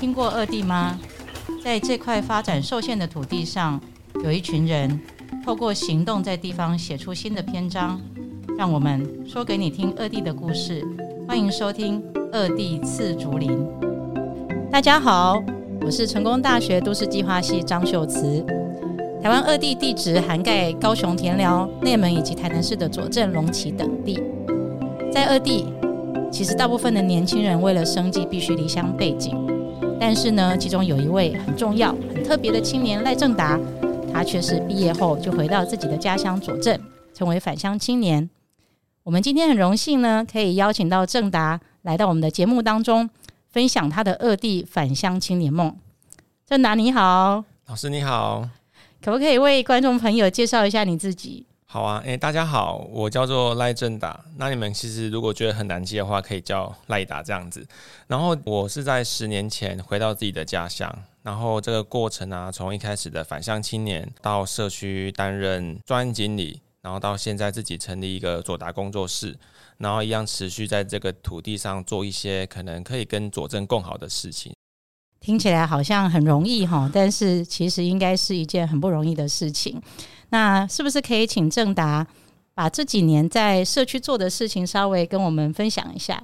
听过二地吗？在这块发展受限的土地上，有一群人透过行动在地方写出新的篇章。让我们说给你听二地的故事。欢迎收听《二地刺竹林》。大家好，我是成功大学都市计划系张秀慈。台湾二地地址涵盖高雄田寮、内门以及台南市的左镇、龙崎等地。在二地，其实大部分的年轻人为了生计必须离乡背井。但是呢，其中有一位很重要、很特别的青年赖正达，他却是毕业后就回到自己的家乡佐镇，成为返乡青年。我们今天很荣幸呢，可以邀请到正达来到我们的节目当中，分享他的二地返乡青年梦。正达你好，老师你好，可不可以为观众朋友介绍一下你自己？好啊，诶、欸，大家好，我叫做赖正达。那你们其实如果觉得很难记的话，可以叫赖达这样子。然后我是在十年前回到自己的家乡，然后这个过程啊，从一开始的返乡青年，到社区担任专案经理，然后到现在自己成立一个左达工作室，然后一样持续在这个土地上做一些可能可以跟佐证更好的事情。听起来好像很容易哈，但是其实应该是一件很不容易的事情。那是不是可以请正达把这几年在社区做的事情稍微跟我们分享一下？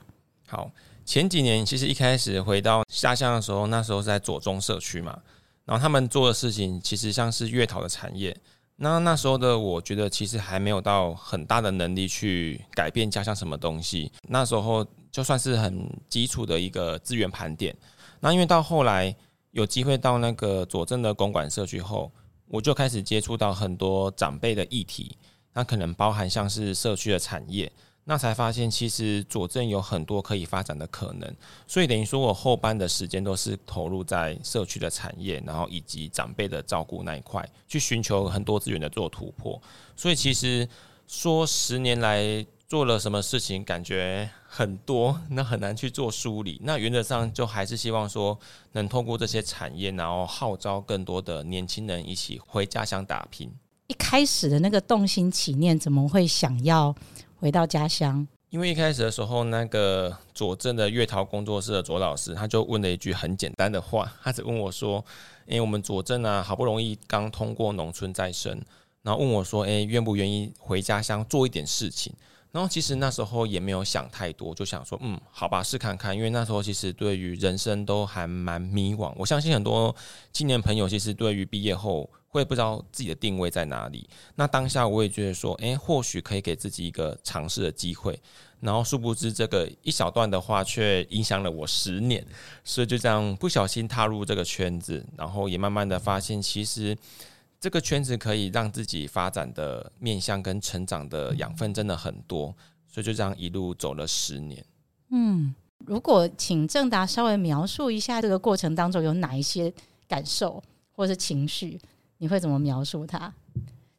好，前几年其实一开始回到下乡的时候，那时候是在左中社区嘛，然后他们做的事情其实像是月桃的产业。那那时候的我觉得其实还没有到很大的能力去改变家乡什么东西。那时候就算是很基础的一个资源盘点。那因为到后来有机会到那个左镇的公馆社区后。我就开始接触到很多长辈的议题，那可能包含像是社区的产业，那才发现其实左镇有很多可以发展的可能，所以等于说我后半的时间都是投入在社区的产业，然后以及长辈的照顾那一块，去寻求很多资源的做突破，所以其实说十年来。做了什么事情，感觉很多，那很难去做梳理。那原则上就还是希望说，能透过这些产业，然后号召更多的年轻人一起回家乡打拼。一开始的那个动心起念，怎么会想要回到家乡？因为一开始的时候，那个左镇的月桃工作室的左老师，他就问了一句很简单的话，他只问我说：“诶、欸，我们左镇啊，好不容易刚通过农村再生，然后问我说：‘诶、欸，愿不愿意回家乡做一点事情？’”然后其实那时候也没有想太多，就想说，嗯，好吧，试看看。因为那时候其实对于人生都还蛮迷惘。我相信很多青年朋友其实对于毕业后会不知道自己的定位在哪里。那当下我也觉得说，诶，或许可以给自己一个尝试的机会。然后殊不知这个一小段的话却影响了我十年，所以就这样不小心踏入这个圈子，然后也慢慢的发现其实。这个圈子可以让自己发展的面向跟成长的养分真的很多，所以就这样一路走了十年。嗯，如果请正达稍微描述一下这个过程当中有哪一些感受或是情绪，你会怎么描述它？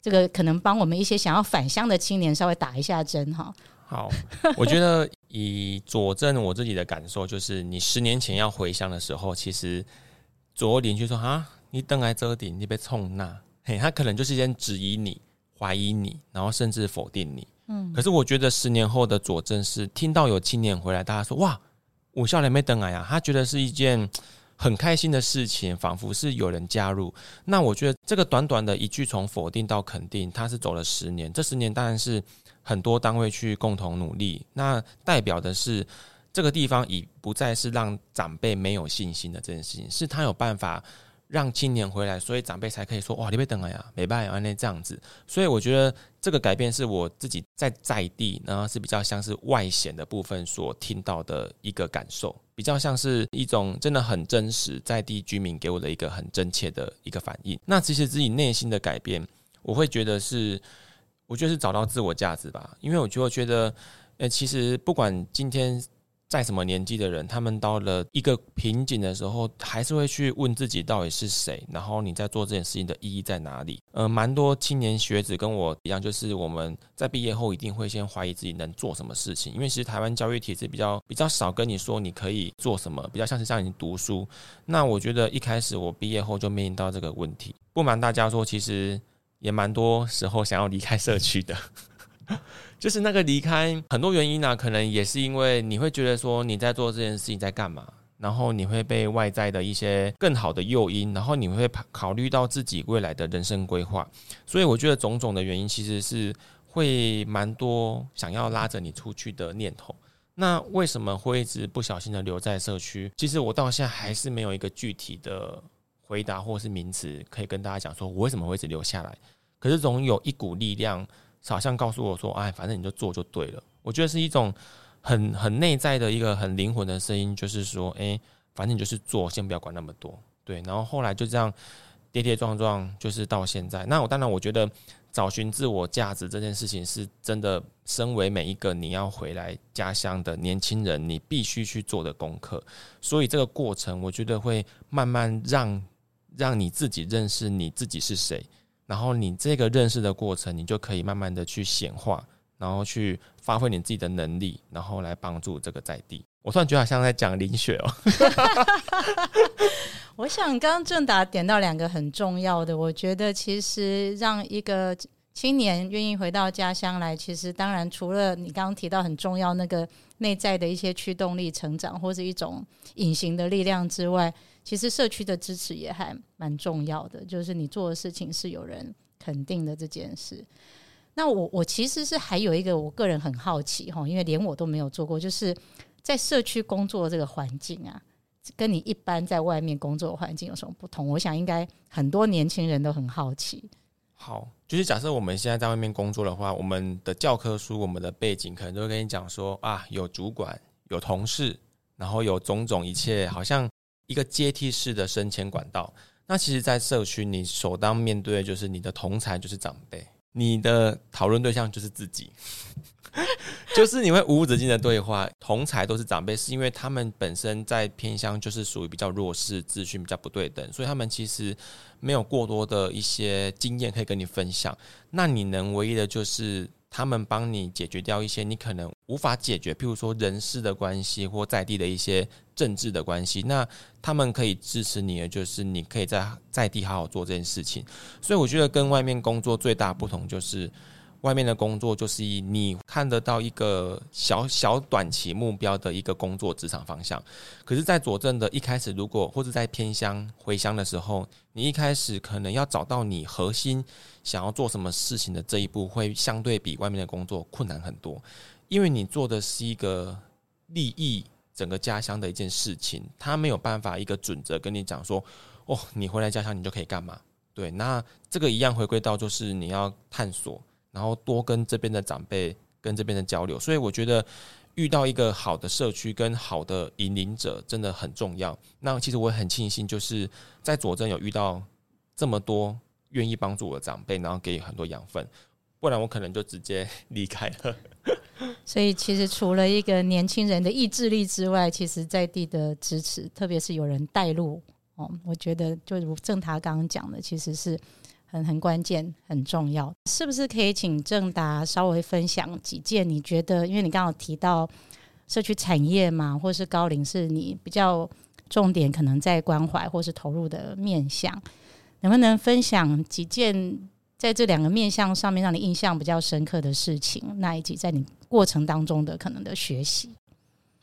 这个可能帮我们一些想要返乡的青年稍微打一下针哈。好，我觉得以佐证我自己的感受就是，你十年前要回乡的时候，其实左右邻居说啊，你等来遮顶，你被冲那。嘿，他可能就是先质疑你、怀疑你，然后甚至否定你。嗯，可是我觉得十年后的佐证是听到有青年回来，大家说哇，我笑脸没等来呀，他觉得是一件很开心的事情，仿佛是有人加入。那我觉得这个短短的一句从否定到肯定，他是走了十年。这十年当然是很多单位去共同努力，那代表的是这个地方已不再是让长辈没有信心的这件事情，是他有办法。让青年回来，所以长辈才可以说：“哇，你别等了呀，没办法，那这样子。”所以我觉得这个改变是我自己在在地，然后是比较像是外显的部分所听到的一个感受，比较像是一种真的很真实在地居民给我的一个很真切的一个反应。那其实自己内心的改变，我会觉得是，我觉得是找到自我价值吧，因为我就会觉得，呃，其实不管今天。在什么年纪的人，他们到了一个瓶颈的时候，还是会去问自己到底是谁，然后你在做这件事情的意义在哪里？呃，蛮多青年学子跟我一样，就是我们在毕业后一定会先怀疑自己能做什么事情，因为其实台湾教育体制比较比较少跟你说你可以做什么，比较像是像你读书。那我觉得一开始我毕业后就面临到这个问题，不瞒大家说，其实也蛮多时候想要离开社区的。就是那个离开，很多原因呢、啊，可能也是因为你会觉得说你在做这件事情在干嘛，然后你会被外在的一些更好的诱因，然后你会考虑到自己未来的人生规划。所以我觉得种种的原因其实是会蛮多想要拉着你出去的念头。那为什么会一直不小心的留在社区？其实我到现在还是没有一个具体的回答或是名词可以跟大家讲，说我为什么会一直留下来。可是总有一股力量，好像告诉我说：“哎，反正你就做就对了。”我觉得是一种很很内在的一个很灵魂的声音，就是说：“哎，反正你就是做，先不要管那么多。”对。然后后来就这样跌跌撞撞，就是到现在。那我当然，我觉得找寻自我价值这件事情，是真的，身为每一个你要回来家乡的年轻人，你必须去做的功课。所以这个过程，我觉得会慢慢让让你自己认识你自己是谁。然后你这个认识的过程，你就可以慢慢的去显化，然后去发挥你自己的能力，然后来帮助这个在地。我突然觉得好像在讲林雪哦。我想刚刚正达点到两个很重要的，我觉得其实让一个青年愿意回到家乡来，其实当然除了你刚刚提到很重要那个内在的一些驱动力、成长或是一种隐形的力量之外。其实社区的支持也还蛮重要的，就是你做的事情是有人肯定的这件事。那我我其实是还有一个我个人很好奇哈，因为连我都没有做过，就是在社区工作这个环境啊，跟你一般在外面工作的环境有什么不同？我想应该很多年轻人都很好奇。好，就是假设我们现在在外面工作的话，我们的教科书、我们的背景可能都会跟你讲说啊，有主管、有同事，然后有种种一切，好像。一个阶梯式的升迁管道，那其实，在社区，你首当面对的就是你的同才，就是长辈，你的讨论对象就是自己，就是你会无止境的对话。同才都是长辈，是因为他们本身在偏乡就是属于比较弱势，资讯比较不对等，所以他们其实没有过多的一些经验可以跟你分享。那你能唯一的就是。他们帮你解决掉一些你可能无法解决，譬如说人事的关系或在地的一些政治的关系，那他们可以支持你的就是你可以在在地好好做这件事情。所以我觉得跟外面工作最大不同就是。外面的工作就是以你看得到一个小小短期目标的一个工作职场方向，可是，在佐证的一开始，如果或者在偏乡回乡的时候，你一开始可能要找到你核心想要做什么事情的这一步，会相对比外面的工作困难很多，因为你做的是一个利益整个家乡的一件事情，他没有办法一个准则跟你讲说，哦，你回来家乡你就可以干嘛？对，那这个一样回归到就是你要探索。然后多跟这边的长辈跟这边的交流，所以我觉得遇到一个好的社区跟好的引领者真的很重要。那其实我很庆幸，就是在佐证有遇到这么多愿意帮助我的长辈，然后给予很多养分，不然我可能就直接离开了。所以其实除了一个年轻人的意志力之外，其实在地的支持，特别是有人带路哦，我觉得就如正他刚刚讲的，其实是。很很关键，很重要，是不是可以请正达稍微分享几件？你觉得，因为你刚刚提到社区产业嘛，或是高龄，是你比较重点可能在关怀或是投入的面向，能不能分享几件在这两个面向上面让你印象比较深刻的事情？那以及在你过程当中的可能的学习？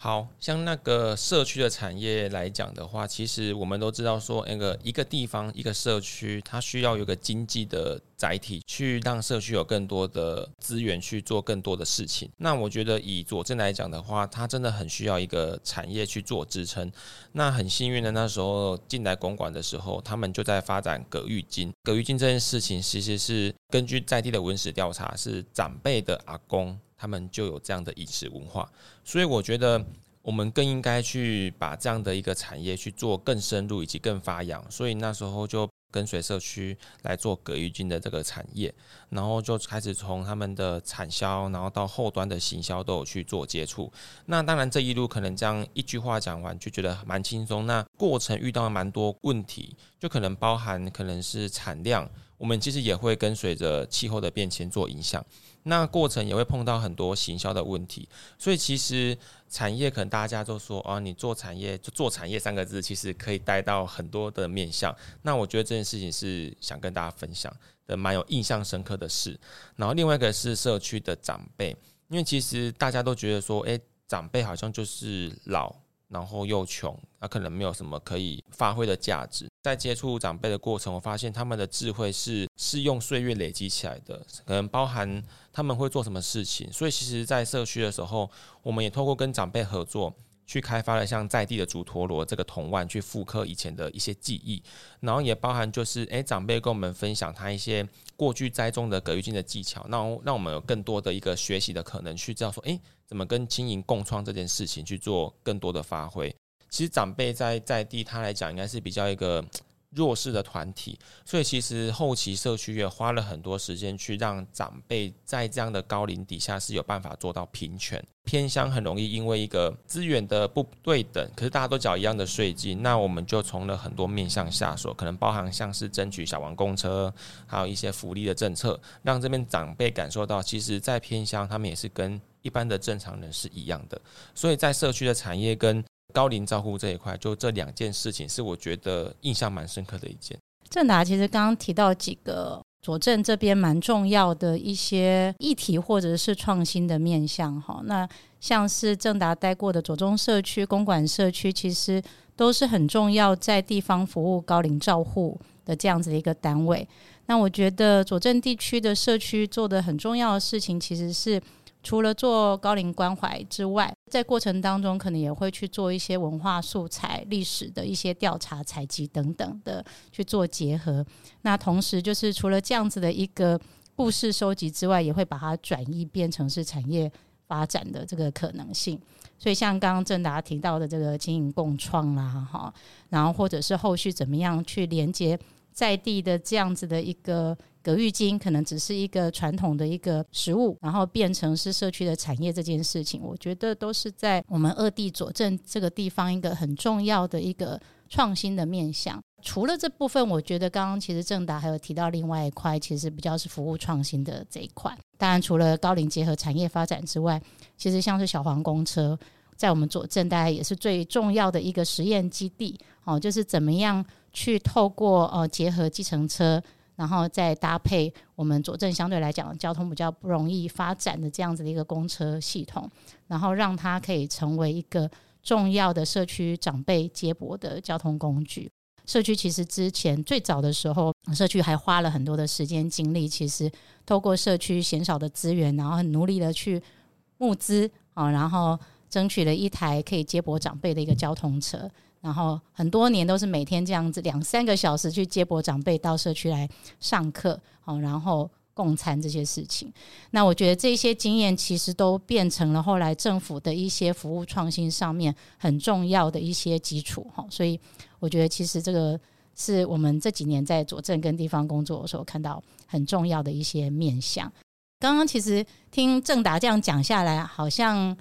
好像那个社区的产业来讲的话，其实我们都知道说，那个一个地方一个社区，它需要有个经济的载体，去让社区有更多的资源去做更多的事情。那我觉得以左镇来讲的话，它真的很需要一个产业去做支撑。那很幸运的，那时候进来公馆的时候，他们就在发展葛玉金。葛玉金这件事情，其实是根据在地的文史调查，是长辈的阿公。他们就有这样的饮食文化，所以我觉得我们更应该去把这样的一个产业去做更深入以及更发扬。所以那时候就跟随社区来做葛玉金的这个产业，然后就开始从他们的产销，然后到后端的行销都有去做接触。那当然这一路可能这样一句话讲完就觉得蛮轻松，那过程遇到了蛮多问题，就可能包含可能是产量，我们其实也会跟随着气候的变迁做影响。那过程也会碰到很多行销的问题，所以其实产业可能大家都说啊，你做产业就做产业三个字，其实可以带到很多的面向。那我觉得这件事情是想跟大家分享的，蛮有印象深刻的事。然后另外一个是社区的长辈，因为其实大家都觉得说，诶，长辈好像就是老，然后又穷，他可能没有什么可以发挥的价值。在接触长辈的过程，我发现他们的智慧是是用岁月累积起来的，可能包含他们会做什么事情。所以，其实，在社区的时候，我们也透过跟长辈合作。去开发了像在地的竹陀罗这个铜腕，去复刻以前的一些记忆，然后也包含就是诶、长辈跟我们分享他一些过去栽种的葛玉金的技巧，那让我们有更多的一个学习的可能，去知道说诶、怎么跟经营共创这件事情去做更多的发挥。其实长辈在在地他来讲，应该是比较一个。弱势的团体，所以其实后期社区也花了很多时间去让长辈在这样的高龄底下是有办法做到平权。偏乡很容易因为一个资源的不对等，可是大家都缴一样的税金，那我们就从了很多面向下手，可能包含像是争取小黄公车，还有一些福利的政策，让这边长辈感受到，其实，在偏乡他们也是跟一般的正常人是一样的。所以在社区的产业跟高龄照护这一块，就这两件事情是我觉得印象蛮深刻的一件。正达其实刚刚提到几个左镇这边蛮重要的一些议题或者是创新的面向哈，那像是正达待过的左中社区、公馆社区，其实都是很重要在地方服务高龄照护的这样子的一个单位。那我觉得左镇地区的社区做的很重要的事情，其实是。除了做高龄关怀之外，在过程当中可能也会去做一些文化素材、历史的一些调查、采集等等的去做结合。那同时就是除了这样子的一个故事收集之外，也会把它转移变成是产业发展的这个可能性。所以像刚刚正达提到的这个经营共创啦，哈，然后或者是后续怎么样去连接在地的这样子的一个。葛玉金可能只是一个传统的一个食物，然后变成是社区的产业这件事情，我觉得都是在我们二地佐证这个地方一个很重要的一个创新的面向。除了这部分，我觉得刚刚其实正达还有提到另外一块，其实比较是服务创新的这一块。当然，除了高龄结合产业发展之外，其实像是小黄公车，在我们左镇大概也是最重要的一个实验基地哦，就是怎么样去透过呃结合计程车。然后再搭配我们左镇相对来讲交通比较不容易发展的这样子的一个公车系统，然后让它可以成为一个重要的社区长辈接驳的交通工具。社区其实之前最早的时候，社区还花了很多的时间精力，其实透过社区鲜少的资源，然后很努力的去募资啊，然后争取了一台可以接驳长辈的一个交通车。然后很多年都是每天这样子两三个小时去接驳长辈到社区来上课，好，然后共餐这些事情。那我觉得这些经验其实都变成了后来政府的一些服务创新上面很重要的一些基础，哈。所以我觉得其实这个是我们这几年在佐证跟地方工作的时候看到很重要的一些面向。刚刚其实听正达这样讲下来，好像。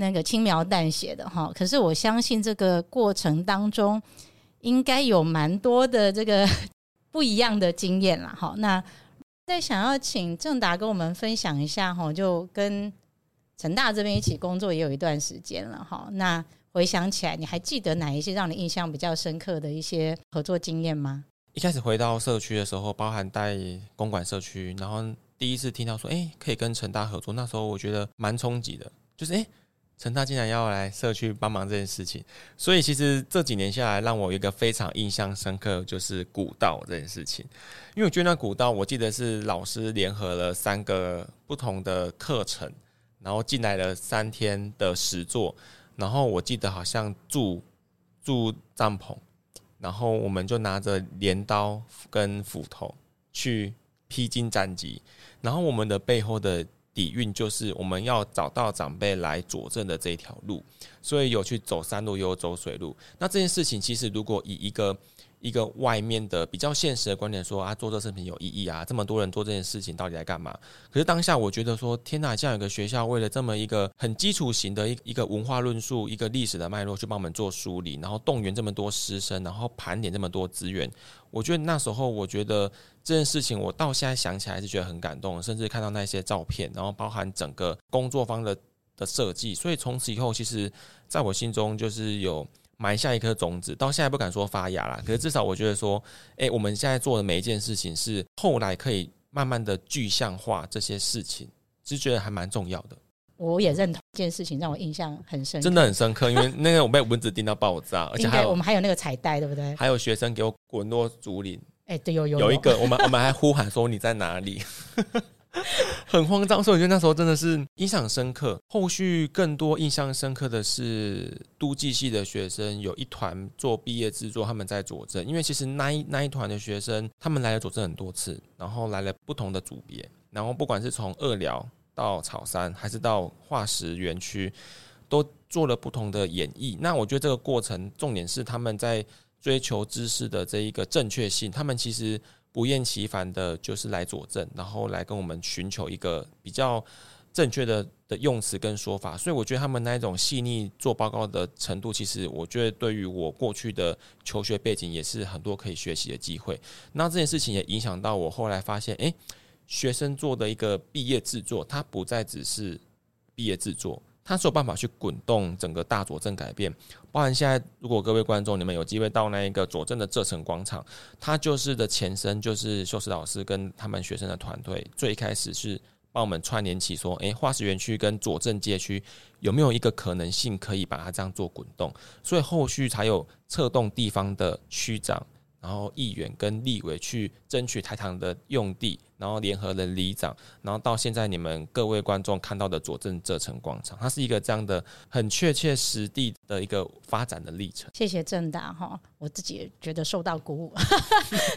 那个轻描淡写的哈，可是我相信这个过程当中应该有蛮多的这个 不一样的经验啦。哈。那再想要请正达跟我们分享一下哈，就跟成大这边一起工作也有一段时间了哈。那回想起来，你还记得哪一些让你印象比较深刻的一些合作经验吗？一开始回到社区的时候，包含带公馆社区，然后第一次听到说，哎，可以跟成大合作，那时候我觉得蛮冲击的，就是哎。诶陈大竟然要来社区帮忙这件事情，所以其实这几年下来，让我有一个非常印象深刻，就是古道这件事情。因为我觉得那古道，我记得是老师联合了三个不同的课程，然后进来了三天的实作，然后我记得好像住住帐篷，然后我们就拿着镰刀跟斧头去披荆斩棘，然后我们的背后的。底蕴就是我们要找到长辈来佐证的这条路，所以有去走山路，也有走水路。那这件事情其实如果以一个一个外面的比较现实的观点说啊，做这视频有意义啊，这么多人做这件事情到底在干嘛？可是当下我觉得说，天哪，这样有个学校为了这么一个很基础型的一一个文化论述，一个历史的脉络去帮我们做梳理，然后动员这么多师生，然后盘点这么多资源，我觉得那时候我觉得这件事情，我到现在想起来是觉得很感动，甚至看到那些照片，然后包含整个工作方的的设计，所以从此以后，其实在我心中就是有。埋下一颗种子，到现在不敢说发芽啦，可是至少我觉得说，哎、欸，我们现在做的每一件事情是后来可以慢慢的具象化这些事情，是觉得还蛮重要的。我也认同，件事情让我印象很深刻，真的很深刻，因为 那个我被蚊子叮到爆炸，而且还有我们还有那个彩带，对不对？还有学生给我滚落竹林，哎、欸，对，有有有一个，我们我们还呼喊说你在哪里。很慌张，所以我觉得那时候真的是印象深刻。后续更多印象深刻的是，都计系的学生有一团做毕业制作，他们在佐证。因为其实那一那一团的学生，他们来了佐证很多次，然后来了不同的组别，然后不管是从二寮到草山，还是到化石园区，都做了不同的演绎。那我觉得这个过程重点是他们在追求知识的这一个正确性，他们其实。不厌其烦的，就是来佐证，然后来跟我们寻求一个比较正确的的用词跟说法。所以我觉得他们那一种细腻做报告的程度，其实我觉得对于我过去的求学背景也是很多可以学习的机会。那这件事情也影响到我后来发现，诶，学生做的一个毕业制作，它不再只是毕业制作。他是有办法去滚动整个大佐证改变，包含现在如果各位观众你们有机会到那一个佐证的这城广场，它就是的前身就是秀实老师跟他们学生的团队最开始是帮我们串联起说，诶，化石园区跟佐证街区有没有一个可能性可以把它这样做滚动，所以后续才有策动地方的区长。然后议员跟立委去争取台糖的用地，然后联合了里长，然后到现在你们各位观众看到的佐证蔗城广场，它是一个这样的很确切实地的一个发展的历程。谢谢政达哈，我自己也觉得受到鼓舞。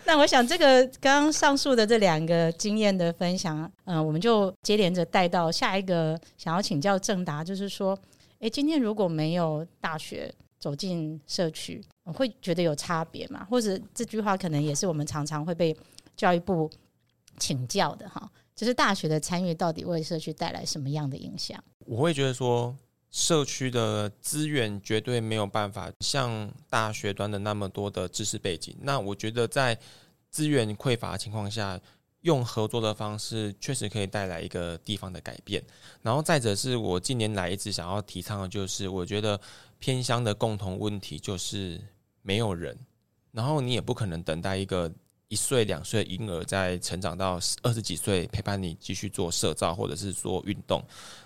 那我想这个刚刚上述的这两个经验的分享，嗯、我们就接连着带到下一个想要请教政达，就是说，诶，今天如果没有大学走进社区，我会觉得有差别吗？或者这句话可能也是我们常常会被教育部请教的哈，就是大学的参与到底为社区带来什么样的影响？我会觉得说，社区的资源绝对没有办法像大学端的那么多的知识背景。那我觉得在资源匮乏的情况下，用合作的方式确实可以带来一个地方的改变。然后再者是我近年来一直想要提倡的，就是我觉得。偏乡的共同问题就是没有人，然后你也不可能等待一个一岁两岁婴儿在成长到二十几岁陪伴你继续做社造或者是做运动。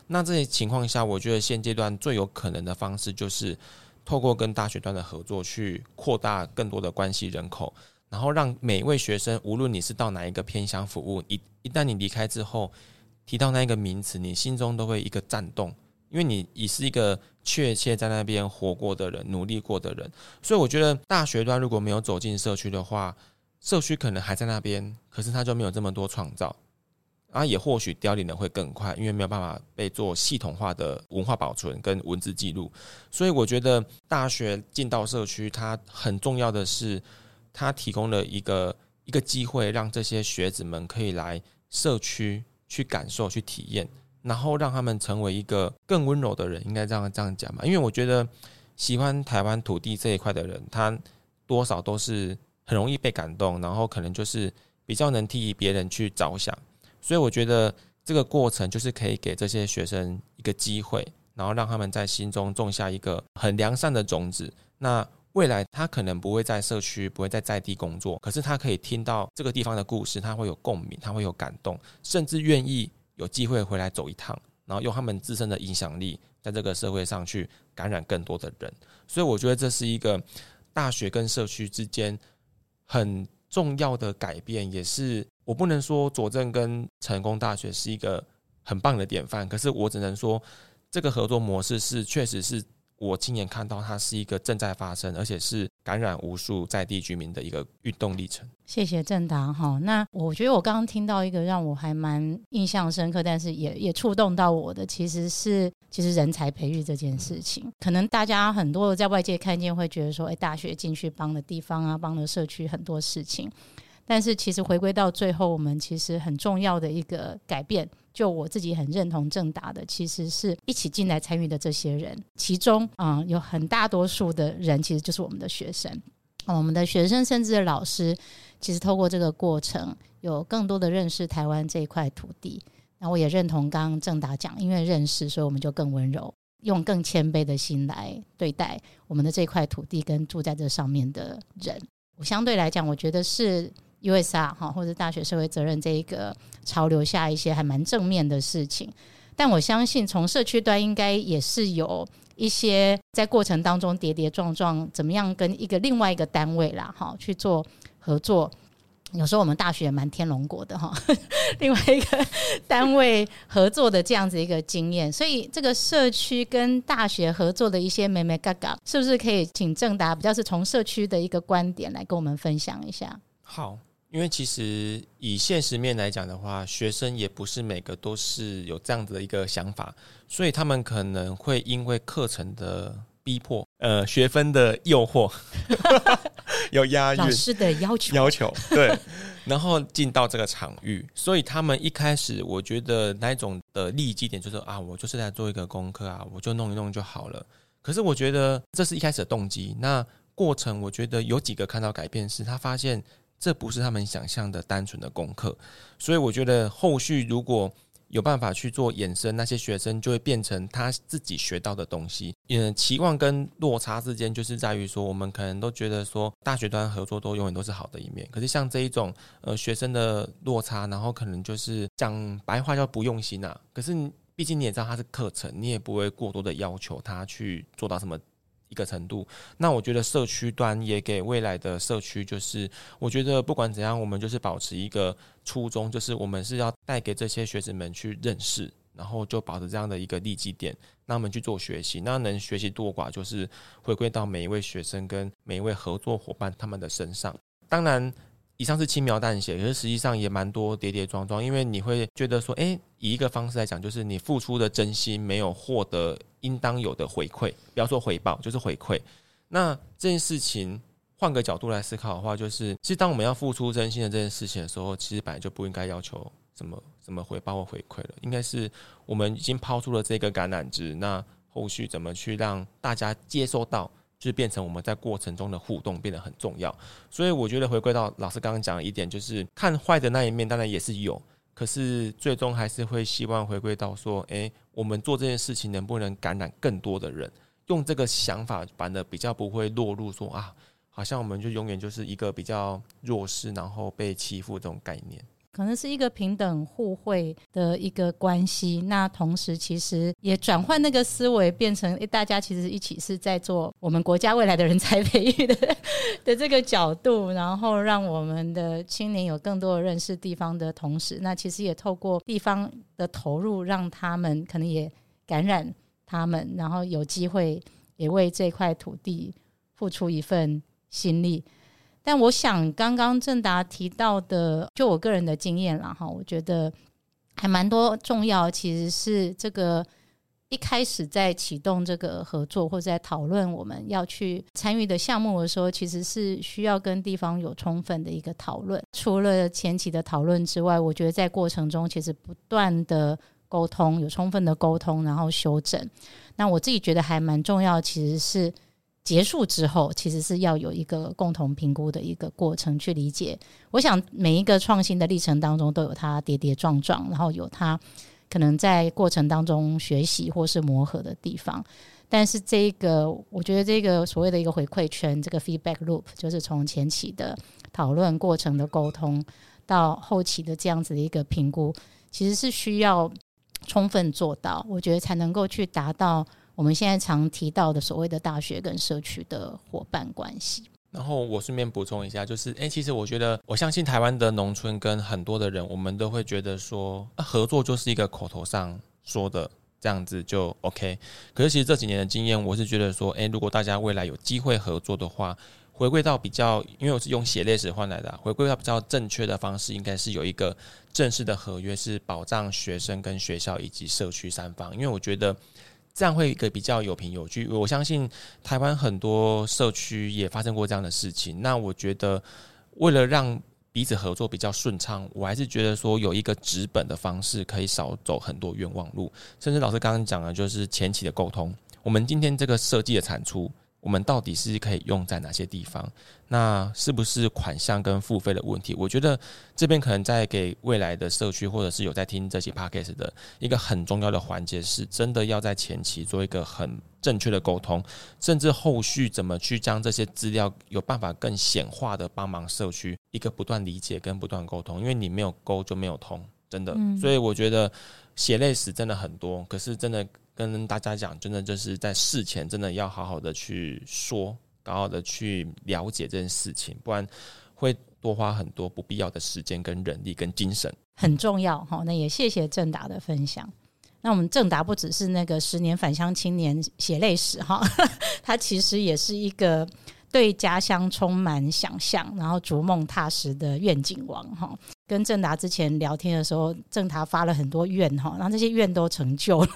那这些情况下，我觉得现阶段最有可能的方式就是透过跟大学端的合作去扩大更多的关系人口，然后让每一位学生，无论你是到哪一个偏乡服务，一一旦你离开之后，提到那一个名词，你心中都会一个颤动。因为你已是一个确切在那边活过的人，努力过的人，所以我觉得大学端如果没有走进社区的话，社区可能还在那边，可是他就没有这么多创造，啊，也或许凋零的会更快，因为没有办法被做系统化的文化保存跟文字记录。所以我觉得大学进到社区，它很重要的是，它提供了一个一个机会，让这些学子们可以来社区去感受、去体验。然后让他们成为一个更温柔的人，应该这样这样讲吧。因为我觉得喜欢台湾土地这一块的人，他多少都是很容易被感动，然后可能就是比较能替别人去着想。所以我觉得这个过程就是可以给这些学生一个机会，然后让他们在心中种下一个很良善的种子。那未来他可能不会在社区，不会在在地工作，可是他可以听到这个地方的故事，他会有共鸣，他会有感动，甚至愿意。有机会回来走一趟，然后用他们自身的影响力，在这个社会上去感染更多的人，所以我觉得这是一个大学跟社区之间很重要的改变，也是我不能说佐证跟成功大学是一个很棒的典范，可是我只能说这个合作模式是确实是。我亲眼看到，它是一个正在发生，而且是感染无数在地居民的一个运动历程。谢谢政达哈。那我觉得我刚刚听到一个让我还蛮印象深刻，但是也也触动到我的，其实是其实人才培育这件事情。可能大家很多在外界看见会觉得说，哎，大学进去帮了地方啊，帮了社区很多事情。但是其实回归到最后，我们其实很重要的一个改变，就我自己很认同政达的，其实是一起进来参与的这些人，其中啊、有很大多数的人其实就是我们的学生，我们的学生甚至老师，其实透过这个过程，有更多的认识台湾这一块土地。那我也认同刚刚政达讲，因为认识，所以我们就更温柔，用更谦卑的心来对待我们的这块土地跟住在这上面的人。我相对来讲，我觉得是。USR 哈，或者大学社会责任这一个潮流下一些还蛮正面的事情，但我相信从社区端应该也是有一些在过程当中跌跌撞撞，怎么样跟一个另外一个单位啦，哈，去做合作。有时候我们大学也蛮天龙国的哈，另外一个单位合作的这样子一个经验，所以这个社区跟大学合作的一些美眉嘎嘎，是不是可以请正达比较是从社区的一个观点来跟我们分享一下？好，因为其实以现实面来讲的话，学生也不是每个都是有这样子的一个想法，所以他们可能会因为课程的逼迫，呃，学分的诱惑。有押韵，老师的要求，要求对，然后进到这个场域，所以他们一开始，我觉得那一种的利基点就是啊，我就是在做一个功课啊，我就弄一弄就好了。可是我觉得这是一开始的动机，那过程我觉得有几个看到改变是，他发现这不是他们想象的单纯的功课，所以我觉得后续如果。有办法去做衍生，那些学生就会变成他自己学到的东西。嗯，期望跟落差之间，就是在于说，我们可能都觉得说，大学端合作都永远都是好的一面。可是像这一种，呃，学生的落差，然后可能就是讲白话叫不用心啊。可是毕竟你也知道，它是课程，你也不会过多的要求他去做到什么。一个程度，那我觉得社区端也给未来的社区，就是我觉得不管怎样，我们就是保持一个初衷，就是我们是要带给这些学子们去认识，然后就保持这样的一个利基点，那我们去做学习，那能学习多寡，就是回归到每一位学生跟每一位合作伙伴他们的身上，当然。以上是轻描淡写，可是实际上也蛮多跌跌撞撞，因为你会觉得说，诶，以一个方式来讲，就是你付出的真心没有获得应当有的回馈，不要说回报，就是回馈。那这件事情换个角度来思考的话，就是其实当我们要付出真心的这件事情的时候，其实本来就不应该要求什么什么回报或回馈了，应该是我们已经抛出了这个橄榄枝，那后续怎么去让大家接收到？就变成我们在过程中的互动变得很重要，所以我觉得回归到老师刚刚讲的一点，就是看坏的那一面当然也是有，可是最终还是会希望回归到说，诶，我们做这件事情能不能感染更多的人？用这个想法，反而比较不会落入说啊，好像我们就永远就是一个比较弱势，然后被欺负这种概念。可能是一个平等互惠的一个关系，那同时其实也转换那个思维，变成诶，大家其实一起是在做我们国家未来的人才培育的的这个角度，然后让我们的青年有更多的认识地方的同时，那其实也透过地方的投入，让他们可能也感染他们，然后有机会也为这块土地付出一份心力。但我想，刚刚正达提到的，就我个人的经验了哈，我觉得还蛮多重要。其实是这个一开始在启动这个合作，或者在讨论我们要去参与的项目的时候，其实是需要跟地方有充分的一个讨论。除了前期的讨论之外，我觉得在过程中其实不断的沟通，有充分的沟通，然后修正。那我自己觉得还蛮重要，其实是。结束之后，其实是要有一个共同评估的一个过程去理解。我想每一个创新的历程当中都有它跌跌撞撞，然后有它可能在过程当中学习或是磨合的地方。但是这个，我觉得这个所谓的一个回馈圈，这个 feedback loop，就是从前期的讨论过程的沟通到后期的这样子的一个评估，其实是需要充分做到，我觉得才能够去达到。我们现在常提到的所谓的大学跟社区的伙伴关系。然后我顺便补充一下，就是，诶，其实我觉得，我相信台湾的农村跟很多的人，我们都会觉得说，合作就是一个口头上说的这样子就 OK。可是其实这几年的经验，我是觉得说，诶，如果大家未来有机会合作的话，回归到比较，因为我是用血泪史换来的，回归到比较正确的方式，应该是有一个正式的合约，是保障学生跟学校以及社区三方，因为我觉得。这样会一个比较有凭有据。我相信台湾很多社区也发生过这样的事情。那我觉得，为了让彼此合作比较顺畅，我还是觉得说有一个直本的方式，可以少走很多冤枉路。甚至老师刚刚讲的，就是前期的沟通。我们今天这个设计的产出。我们到底是可以用在哪些地方？那是不是款项跟付费的问题？我觉得这边可能在给未来的社区，或者是有在听这期 podcast 的一个很重要的环节，是真的要在前期做一个很正确的沟通，甚至后续怎么去将这些资料有办法更显化的帮忙社区一个不断理解跟不断沟通，因为你没有沟就没有通，真的。所以我觉得血泪史真的很多，可是真的跟大家讲，真的就是在事前真的要好好的去说，好好的去了解这件事情，不然会多花很多不必要的时间、跟人力、跟精神。很重要哈，那也谢谢正达的分享。那我们正达不只是那个十年返乡青年血泪史哈，他其实也是一个。对家乡充满想象，然后逐梦踏实的愿景王哈。跟正达之前聊天的时候，正达发了很多愿哈，然后这些愿都成就了。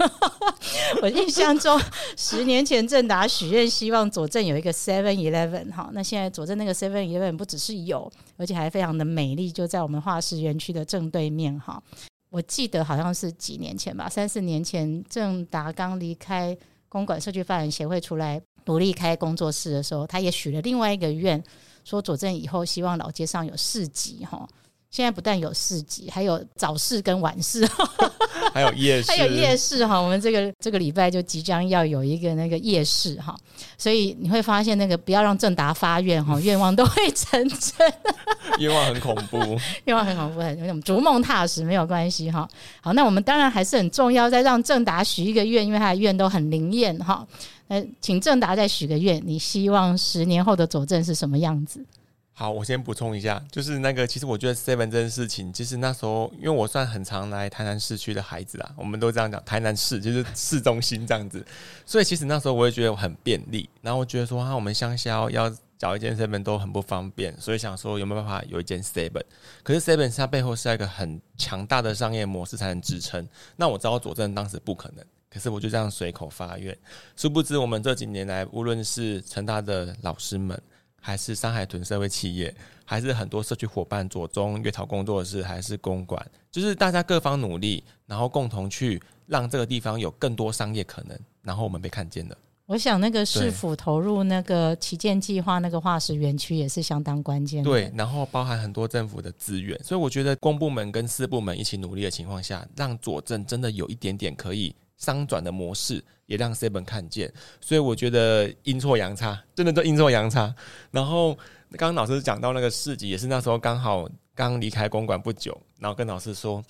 我印象中，十年前正达许愿希望左镇有一个 Seven Eleven 哈，那现在左镇那个 Seven Eleven 不只是有，而且还非常的美丽，就在我们化石园区的正对面哈。我记得好像是几年前吧，三四年前，正达刚离开公馆社区发展协会出来。独立开工作室的时候，他也许了另外一个愿，说佐证以后希望老街上有市集哈。现在不但有市集，还有早市跟晚市，还有夜市，还有夜市哈。我们这个这个礼拜就即将要有一个那个夜市哈，所以你会发现那个不要让正达发愿哈，愿望都会成真。愿望很恐怖，愿望很恐怖，很有种逐梦踏实没有关系哈。好，那我们当然还是很重要，再让正达许一个愿，因为他的愿都很灵验哈。呃，请正达再许个愿，你希望十年后的佐证是什么样子？好，我先补充一下，就是那个，其实我觉得 Seven 这件事情，其实那时候，因为我算很常来台南市区的孩子啊，我们都这样讲，台南市就是市中心这样子，所以其实那时候我也觉得很便利，然后我觉得说，啊，我们乡下要找一间 Seven 都很不方便，所以想说有没有办法有一间 Seven，可是 Seven 它背后是一个很强大的商业模式才能支撑，那我知道佐证当时不可能。可是我就这样随口发愿，殊不知我们这几年来，无论是成大的老师们，还是山海屯社会企业，还是很多社区伙伴，左中月桃工作室，还是公馆，就是大家各方努力，然后共同去让这个地方有更多商业可能，然后我们被看见了。我想那个市府投入那个旗舰计划，那个化石园区也是相当关键。对，然后包含很多政府的资源，所以我觉得公部门跟私部门一起努力的情况下，让左镇真的有一点点可以。商转的模式也让 Seven 看见，所以我觉得阴错阳差，真的都阴错阳差。然后刚刚老师讲到那个市集，也是那时候刚好刚离开公馆不久，然后跟老师说：“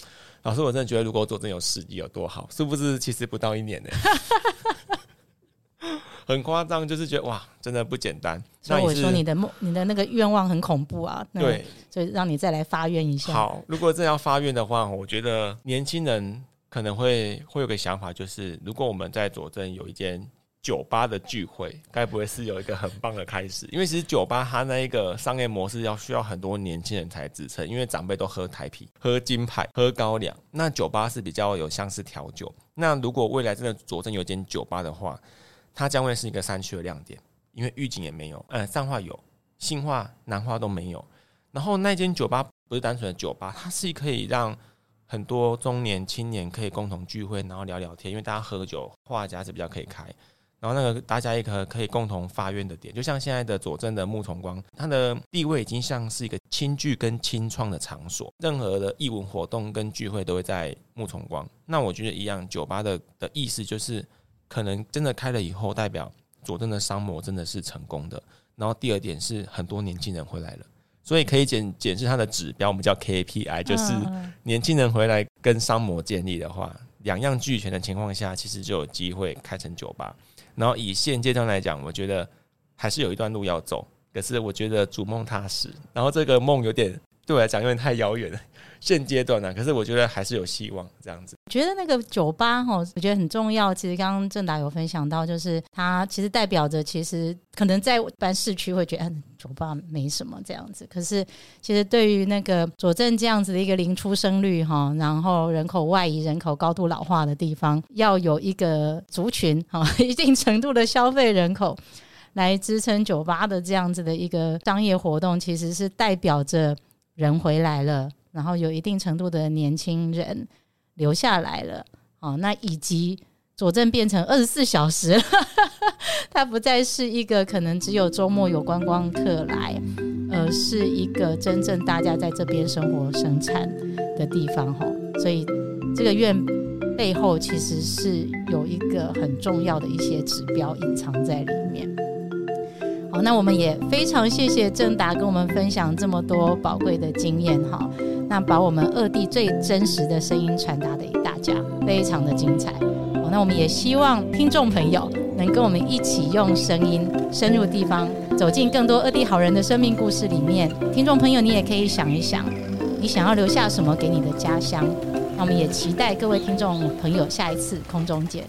老师，我真的觉得如果做真有市集有多好，是不是？其实不到一年呢，很夸张，就是觉得哇，真的不简单。”所以我说你的梦，你的那个愿望很恐怖啊。对，所以让你再来发愿一下。好，如果真要发愿的话，我觉得年轻人。可能会会有个想法，就是如果我们在左镇有一间酒吧的聚会，该不会是有一个很棒的开始？因为其实酒吧它那一个商业模式要需要很多年轻人才支撑，因为长辈都喝台啤、喝金牌、喝高粱，那酒吧是比较有像是调酒。那如果未来真的左镇有一间酒吧的话，它将会是一个山区的亮点，因为玉井也没有，呃，善化有，新化、南化都没有。然后那间酒吧不是单纯的酒吧，它是可以让。很多中年青年可以共同聚会，然后聊聊天，因为大家喝酒，话匣子比较可以开。然后那个大家一个可以共同发愿的点，就像现在的佐证的木重光，它的地位已经像是一个青聚跟青创的场所，任何的艺文活动跟聚会都会在木重光。那我觉得一样，酒吧的的意思就是，可能真的开了以后，代表佐证的商模真的是成功的。然后第二点是，很多年轻人回来了。所以可以检检视它的指标，我们叫 KPI，就是年轻人回来跟商模建立的话，两样俱全的情况下，其实就有机会开成酒吧。然后以现阶段来讲，我觉得还是有一段路要走，可是我觉得逐梦踏实。然后这个梦有点对我来讲有点太遥远了。现阶段呢、可是我觉得还是有希望这样子。觉得那个酒吧哈，我觉得很重要。其实刚刚正达有分享到，就是它其实代表着，其实可能在一般市区会觉得，嗯，酒吧没什么这样子。可是其实对于那个佐证这样子的一个零出生率哈，然后人口外移、人口高度老化的地方，要有一个族群哈，一定程度的消费人口来支撑酒吧的这样子的一个商业活动，其实是代表着人回来了。然后有一定程度的年轻人留下来了，哦，那以及佐证变成二十四小时了，它不再是一个可能只有周末有观光客来，而是一个真正大家在这边生活生产的地方，哈，所以这个院背后其实是有一个很重要的一些指标隐藏在里面。好，那我们也非常谢谢正达跟我们分享这么多宝贵的经验，哈。那把我们二地最真实的声音传达给大家，非常的精彩。好，那我们也希望听众朋友能跟我们一起用声音深入地方，走进更多二地好人的生命故事里面。听众朋友，你也可以想一想，你想要留下什么给你的家乡？那我们也期待各位听众朋友下一次空中见。